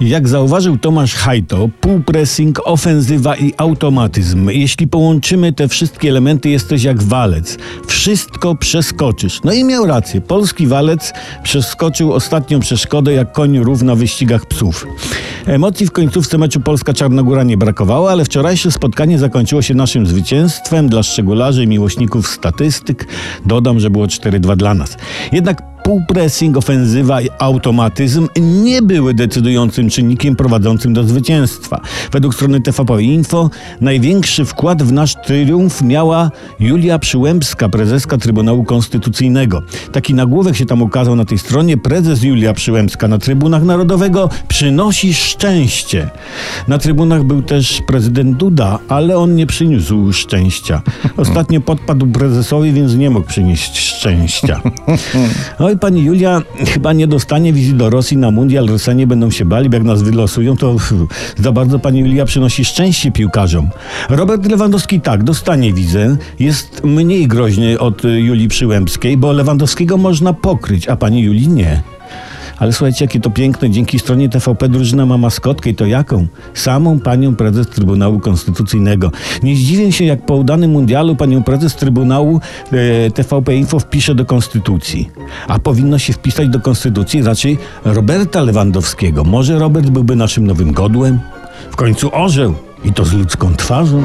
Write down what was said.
Jak zauważył Tomasz Hajto, półpressing, ofensywa i automatyzm. Jeśli połączymy te wszystkie elementy, jesteś jak walec. Wszystko przeskoczysz. No i miał rację. Polski walec przeskoczył ostatnią przeszkodę jak koń rów na wyścigach psów. Emocji w końcówce meczu Polska-Czarnogóra nie brakowało, ale wczorajsze spotkanie zakończyło się naszym zwycięstwem dla szczegularzy i miłośników statystyk. Dodam, że było 4-2 dla nas. Jednak półpressing, ofensywa i automatyzm nie były decydującym czynnikiem prowadzącym do zwycięstwa. Według strony TVP Info największy wkład w nasz triumf miała Julia Przyłębska, prezeska Trybunału Konstytucyjnego. Taki nagłówek się tam ukazał na tej stronie. Prezes Julia Przyłębska na Trybunach Narodowego przynosi szczęście. Na trybunach był też prezydent Duda, ale on nie przyniósł szczęścia. Ostatnio podpadł prezesowi, więc nie mógł przynieść szczęścia. Oj, pani Julia chyba nie dostanie wizy do Rosji na mundial. Rosjanie będą się bali, bo jak nas wylosują, to za bardzo pani Julia przynosi szczęście piłkarzom. Robert Lewandowski tak, dostanie wizę. Jest mniej groźny od Julii Przyłębskiej, bo Lewandowskiego można pokryć, a pani Julii nie. Ale słuchajcie, jakie to piękne. Dzięki stronie TVP drużyna ma maskotkę i to jaką? Samą panią prezes Trybunału Konstytucyjnego. Nie zdziwię się, jak po udanym mundialu panią prezes Trybunału e, TVP Info wpisze do Konstytucji. A powinno się wpisać do Konstytucji raczej Roberta Lewandowskiego. Może Robert byłby naszym nowym godłem? W końcu orzeł i to z ludzką twarzą.